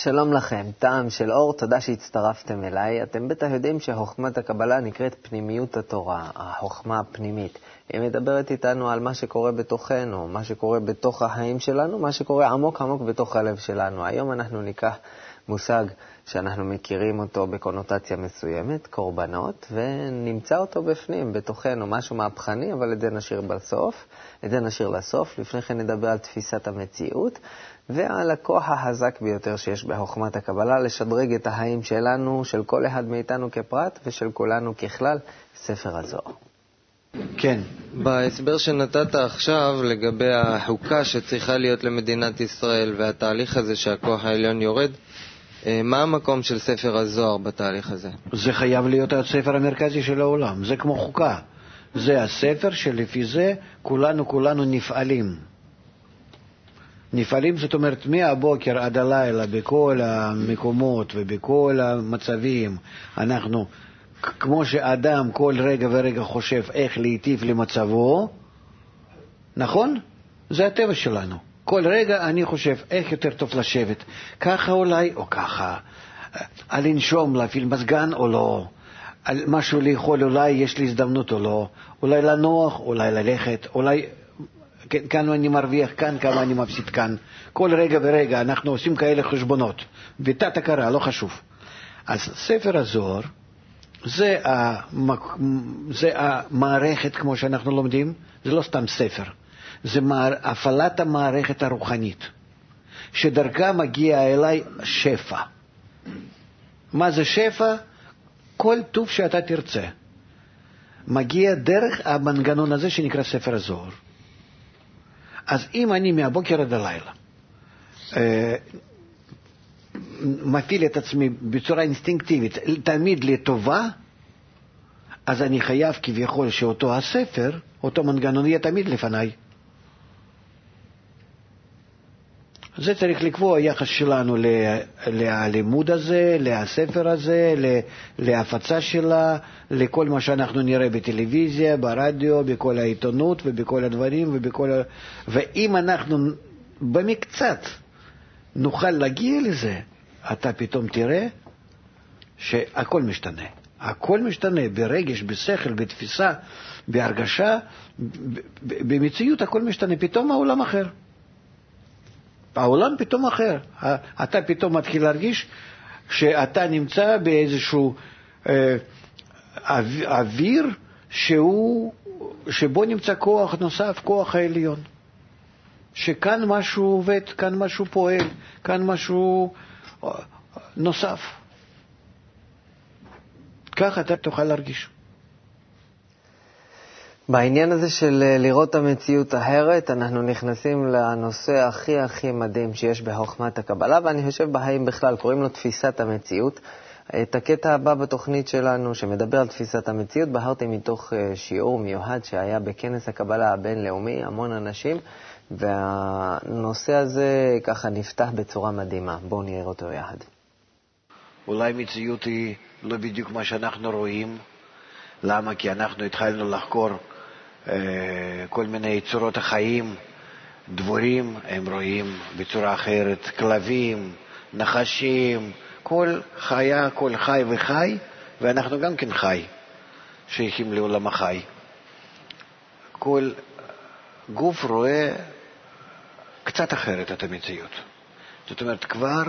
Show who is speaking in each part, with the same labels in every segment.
Speaker 1: שלום לכם, טעם של אור, תודה שהצטרפתם אליי. אתם בטח יודעים שחוכמת הקבלה נקראת פנימיות התורה, החוכמה הפנימית. היא מדברת איתנו על מה שקורה בתוכנו, מה שקורה בתוך החיים שלנו, מה שקורה עמוק עמוק בתוך הלב שלנו. היום אנחנו ניקח מושג שאנחנו מכירים אותו בקונוטציה מסוימת, קורבנות, ונמצא אותו בפנים, בתוכנו, משהו מהפכני, אבל את זה נשאיר בסוף, את זה נשאיר לסוף. לפני כן נדבר על תפיסת המציאות ועל הכוח החזק ביותר שיש בחוכמת הקבלה לשדרג את החיים שלנו, של כל אחד מאיתנו כפרט ושל כולנו ככלל, ספר הזוהר.
Speaker 2: כן.
Speaker 3: בהסבר שנתת עכשיו לגבי החוקה שצריכה להיות למדינת ישראל והתהליך הזה שהכוח העליון יורד, אה, מה המקום של ספר הזוהר בתהליך הזה?
Speaker 2: זה חייב להיות הספר המרכזי של העולם, זה כמו חוקה. זה הספר שלפי זה כולנו כולנו נפעלים. נפעלים זאת אומרת מהבוקר עד הלילה בכל המקומות ובכל המצבים אנחנו, כמו שאדם כל רגע ורגע חושב איך להיטיב למצבו, נכון? זה הטבע שלנו. כל רגע אני חושב איך יותר טוב לשבת, ככה אולי או ככה, על לנשום, להפעיל מזגן או לא, על משהו לאכול אולי יש לי הזדמנות או לא, אולי לנוח, אולי ללכת, אולי כמה אני מרוויח כאן, כמה אני מפסיד כאן. כל רגע ורגע אנחנו עושים כאלה חשבונות, בתת הכרה, לא חשוב. אז ספר הזוהר זה, המק... זה המערכת, כמו שאנחנו לומדים, זה לא סתם ספר. זה מער... הפעלת המערכת הרוחנית, שדרכה מגיע אליי שפע. מה זה שפע? כל טוב שאתה תרצה. מגיע דרך המנגנון הזה שנקרא ספר הזוהר. אז אם אני מהבוקר עד הלילה אה, מפעיל את עצמי בצורה אינסטינקטיבית תמיד לטובה, אז אני חייב כביכול שאותו הספר, אותו מנגנון יהיה תמיד לפניי. זה צריך לקבוע יחס שלנו ללימוד הזה, לספר הזה, להפצה שלה, לכל מה שאנחנו נראה בטלוויזיה, ברדיו, בכל העיתונות ובכל הדברים ובכל... ואם אנחנו במקצת נוכל להגיע לזה, אתה פתאום תראה שהכל משתנה. הכל משתנה ברגש, בשכל, בתפיסה, בהרגשה, במציאות הכל משתנה. פתאום העולם אחר. העולם פתאום אחר. אתה פתאום מתחיל להרגיש שאתה נמצא באיזשהו אה, אוויר שהוא, שבו נמצא כוח נוסף, כוח העליון. שכאן משהו עובד, כאן משהו פועל, כאן משהו אה, נוסף. ככה אתה תוכל להרגיש.
Speaker 1: בעניין הזה של אה, לראות את המציאות אחרת, אנחנו נכנסים לנושא הכי הכי מדהים שיש בחוכמת הקבלה, ואני חושב בחיים בכלל, קוראים לו תפיסת המציאות. את הקטע הבא בתוכנית שלנו, שמדבר על תפיסת המציאות, בחרתי מתוך אה, שיעור מיוחד שהיה בכנס הקבלה הבינלאומי, המון אנשים, והנושא הזה ככה נפתח בצורה מדהימה. בואו נראה אותו יחד.
Speaker 2: אולי מציאות היא לא בדיוק מה שאנחנו רואים. למה? כי אנחנו התחלנו לחקור כל מיני צורות החיים, דבורים הם רואים בצורה אחרת, כלבים, נחשים, כל חיה, כל חי וחי, ואנחנו גם כן חי, שייכים לעולם החי. כל גוף רואה קצת אחרת את המציאות. זאת אומרת, כבר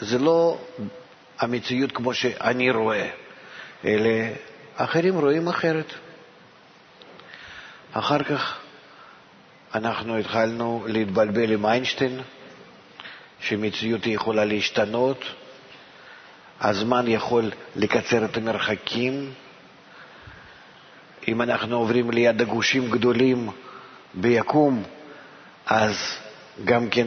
Speaker 2: זה לא המציאות כמו שאני רואה, אלא אחרים רואים אחרת. אחר כך אנחנו התחלנו להתבלבל עם איינשטיין, שמציאות יכולה להשתנות, הזמן יכול לקצר את המרחקים. אם אנחנו עוברים ליד הגושים גדולים ביקום, אז גם כן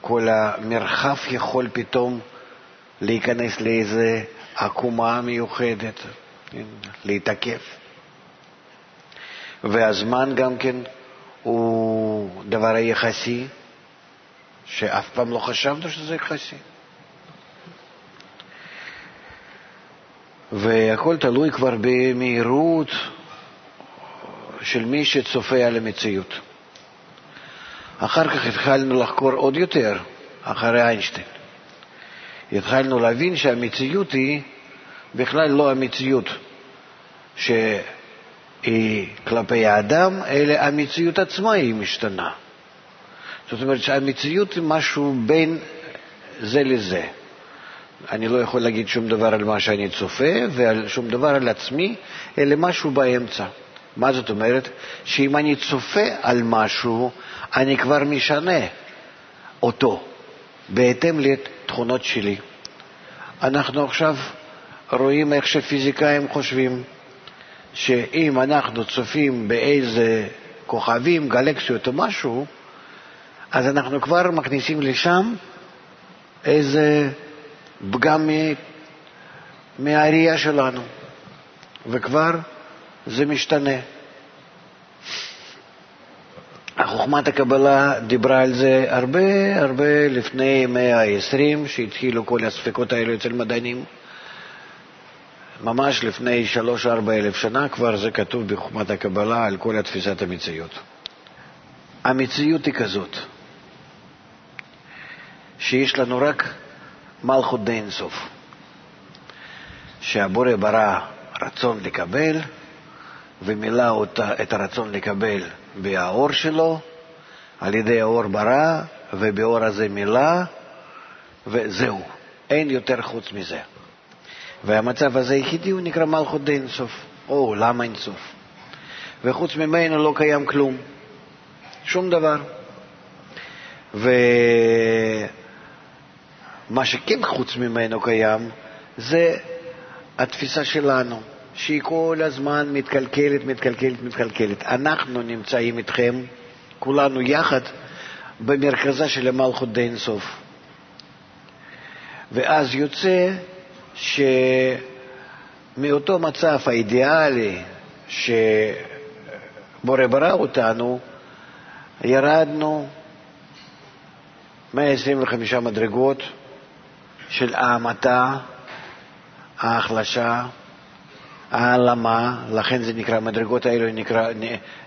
Speaker 2: כל המרחב יכול פתאום להיכנס לאיזה עקומה מיוחדת, כן, להתעכב. והזמן גם כן הוא דבר יחסי, שאף פעם לא חשבנו שזה יחסי. והכל תלוי כבר במהירות של מי שצופה על המציאות. אחר כך התחלנו לחקור עוד יותר, אחרי איינשטיין. התחלנו להבין שהמציאות היא בכלל לא המציאות שהיא כלפי האדם, אלא המציאות עצמה היא משתנה. זאת אומרת שהמציאות היא משהו בין זה לזה. אני לא יכול להגיד שום דבר על מה שאני צופה ושום דבר על עצמי, אלא משהו באמצע. מה זאת אומרת? שאם אני צופה על משהו, אני כבר משנה אותו בהתאם לתכונות שלי. אנחנו עכשיו רואים איך שפיזיקאים חושבים שאם אנחנו צופים באיזה כוכבים, גלקסיות או משהו, אז אנחנו כבר מכניסים לשם איזה פגם מהראייה שלנו, וכבר זה משתנה. חוכמת הקבלה דיברה על זה הרבה הרבה לפני מאה ה-20, שהתחילו כל הספקות האלו אצל מדענים. ממש לפני שלוש-ארבע אלף שנה כבר זה כתוב בחוכמת הקבלה על כל התפיסת המציאות. המציאות היא כזאת, שיש לנו רק מלכות די אינסוף, שהבורא ברא רצון לקבל ומילא אותה, את הרצון לקבל באור שלו, על ידי האור ברא, ובאור הזה מילא, וזהו, אין יותר חוץ מזה. והמצב הזה היחידי הוא נקרא מלכות די אינסוף, או למה אינסוף. וחוץ ממנו לא קיים כלום, שום דבר. ומה שכן חוץ ממנו קיים זה התפיסה שלנו. שהיא כל הזמן מתקלקלת, מתקלקלת, מתקלקלת. אנחנו נמצאים איתכם, כולנו יחד, במרכזה של המלכות די אינסוף. ואז יוצא שמאותו מצב האידיאלי שבורא ברא אותנו, ירדנו 125 מדרגות של ההמתה, ההחלשה, העלמה, לכן זה נקרא, המדרגות האלו נקרא,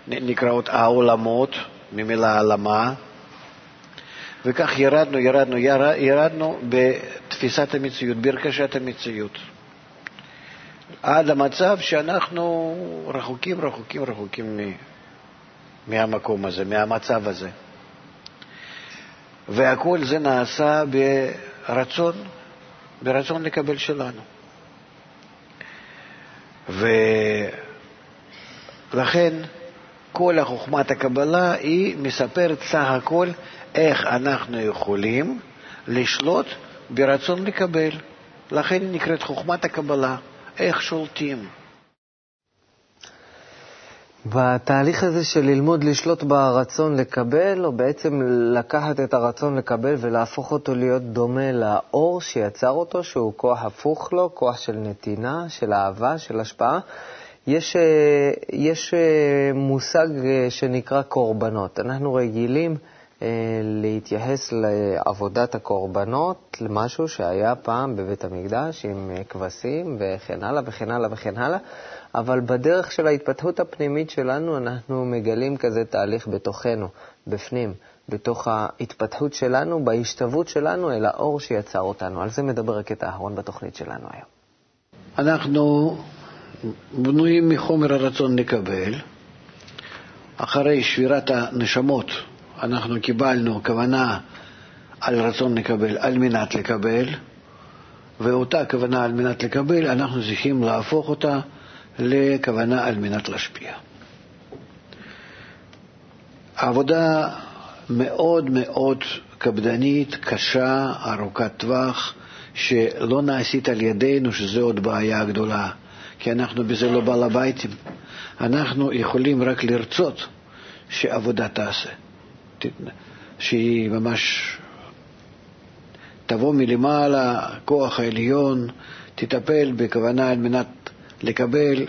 Speaker 2: נקראות העולמות, ממילה העלמה, וכך ירדנו, ירדנו, ירד, ירדנו בתפיסת המציאות, בהרכשת המציאות, עד המצב שאנחנו רחוקים, רחוקים, רחוקים מהמקום הזה, מהמצב הזה. והכל זה נעשה ברצון, ברצון לקבל שלנו. ולכן כל החוכמת הקבלה היא מספרת סך הכל איך אנחנו יכולים לשלוט ברצון לקבל. לכן היא נקראת חוכמת הקבלה, איך שולטים.
Speaker 1: בתהליך הזה של ללמוד לשלוט ברצון לקבל, או בעצם לקחת את הרצון לקבל ולהפוך אותו להיות דומה לאור שיצר אותו, שהוא כוח הפוך לו, כוח של נתינה, של אהבה, של השפעה, יש, אה, יש אה, מושג אה, שנקרא קורבנות. אנחנו רגילים להתייחס לעבודת הקורבנות, למשהו שהיה פעם בבית המקדש עם כבשים וכן הלאה וכן הלאה וכן הלאה. אבל בדרך של ההתפתחות הפנימית שלנו אנחנו מגלים כזה תהליך בתוכנו, בפנים, בתוך ההתפתחות שלנו, בהשתוות שלנו אל האור שיצר אותנו. על זה מדבר קטע האחרון בתוכנית שלנו היום.
Speaker 2: אנחנו בנויים מחומר הרצון לקבל. אחרי שבירת הנשמות אנחנו קיבלנו כוונה על רצון לקבל, על מנת לקבל, ואותה כוונה על מנת לקבל, אנחנו צריכים להפוך אותה לכוונה על מנת להשפיע. עבודה מאוד מאוד קפדנית, קשה, ארוכת טווח, שלא נעשית על ידינו, שזו עוד בעיה גדולה, כי אנחנו בזה לא בעל הביתים. אנחנו יכולים רק לרצות שעבודה תעשה, שהיא ממש תבוא מלמעלה, כוח העליון, תטפל בכוונה על מנת לקבל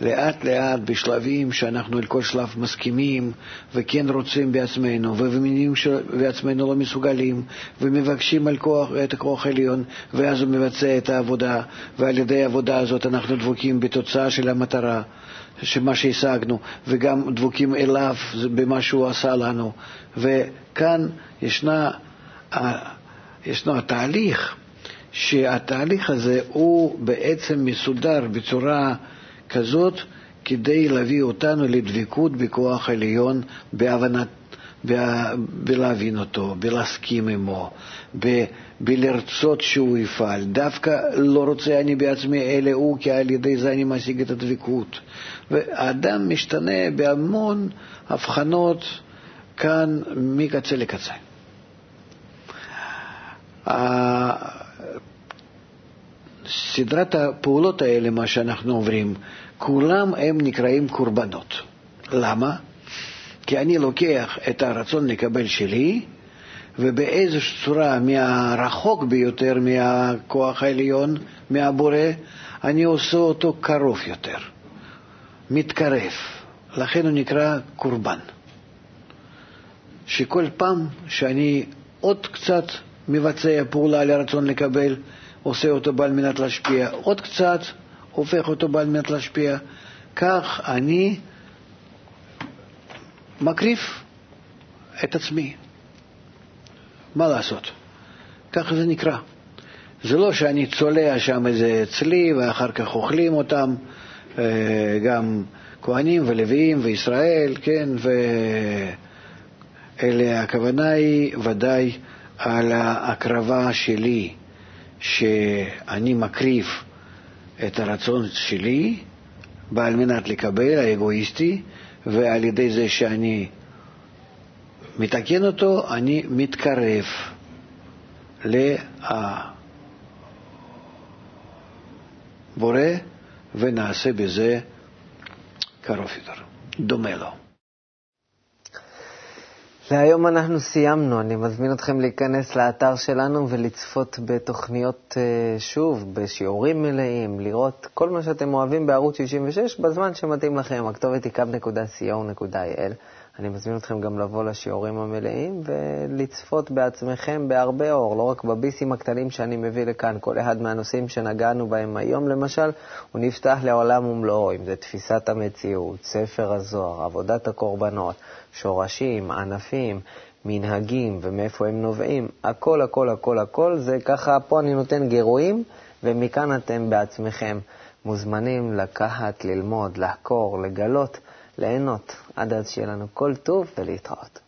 Speaker 2: לאט לאט בשלבים שאנחנו על כל שלב מסכימים וכן רוצים בעצמנו ומבינים שבעצמנו לא מסוגלים ומבקשים על כוח, את הכוח העליון ואז הוא מבצע את העבודה ועל ידי העבודה הזאת אנחנו דבוקים בתוצאה של המטרה שמה שהשגנו וגם דבוקים אליו במה שהוא עשה לנו. וכאן ישנה, ישנו התהליך שהתהליך הזה הוא בעצם מסודר בצורה כזאת כדי להביא אותנו לדבקות בכוח עליון, בהבנת, בלהבין אותו, בלהסכים עמו, ב, בלרצות שהוא יפעל. דווקא לא רוצה אני בעצמי, אלא הוא, כי על ידי זה אני משיג את הדבקות. והאדם משתנה בהמון הבחנות כאן מקצה לקצה. סדרת הפעולות האלה, מה שאנחנו עוברים, כולם הם נקראים קורבנות. למה? כי אני לוקח את הרצון לקבל שלי, ובאיזושהי צורה מהרחוק ביותר מהכוח העליון, מהבורא, אני עושה אותו קרוב יותר, מתקרב. לכן הוא נקרא קורבן. שכל פעם שאני עוד קצת מבצע פעולה לרצון לקבל, עושה אותו בעל מנת להשפיע, עוד קצת הופך אותו בעל מנת להשפיע. כך אני מקריב את עצמי. מה לעשות? ככה זה נקרא. זה לא שאני צולע שם איזה צלי ואחר כך אוכלים אותם, אה, גם כהנים ולוויים וישראל, כן, ואלה הכוונה היא ודאי על ההקרבה שלי, שאני מקריב את הרצון שלי על מנת לקבל, האגואיסטי, ועל ידי זה שאני מתקן אותו, אני מתקרב לבורא ונעשה בזה קרוב יותר, דומה לו.
Speaker 1: להיום אנחנו סיימנו. אני מזמין אתכם להיכנס לאתר שלנו ולצפות בתוכניות אה, שוב, בשיעורים מלאים, לראות כל מה שאתם אוהבים בערוץ 66 בזמן שמתאים לכם. הכתובת היא kub.co.il. אני מזמין אתכם גם לבוא לשיעורים המלאים ולצפות בעצמכם בהרבה אור, לא רק בביסים הקטנים שאני מביא לכאן. כל אחד מהנושאים שנגענו בהם היום, למשל, הוא נפתח לעולם ומלואו, אם זה תפיסת המציאות, ספר הזוהר, עבודת הקורבנות, שורשים, ענפים, מנהגים ומאיפה הם נובעים, הכל, הכל, הכל, הכל, זה ככה, פה אני נותן גירויים, ומכאן אתם בעצמכם מוזמנים לקחת, ללמוד, לחקור, לגלות. ליהנות. עד אז שיהיה לנו כל טוב ולהתראות.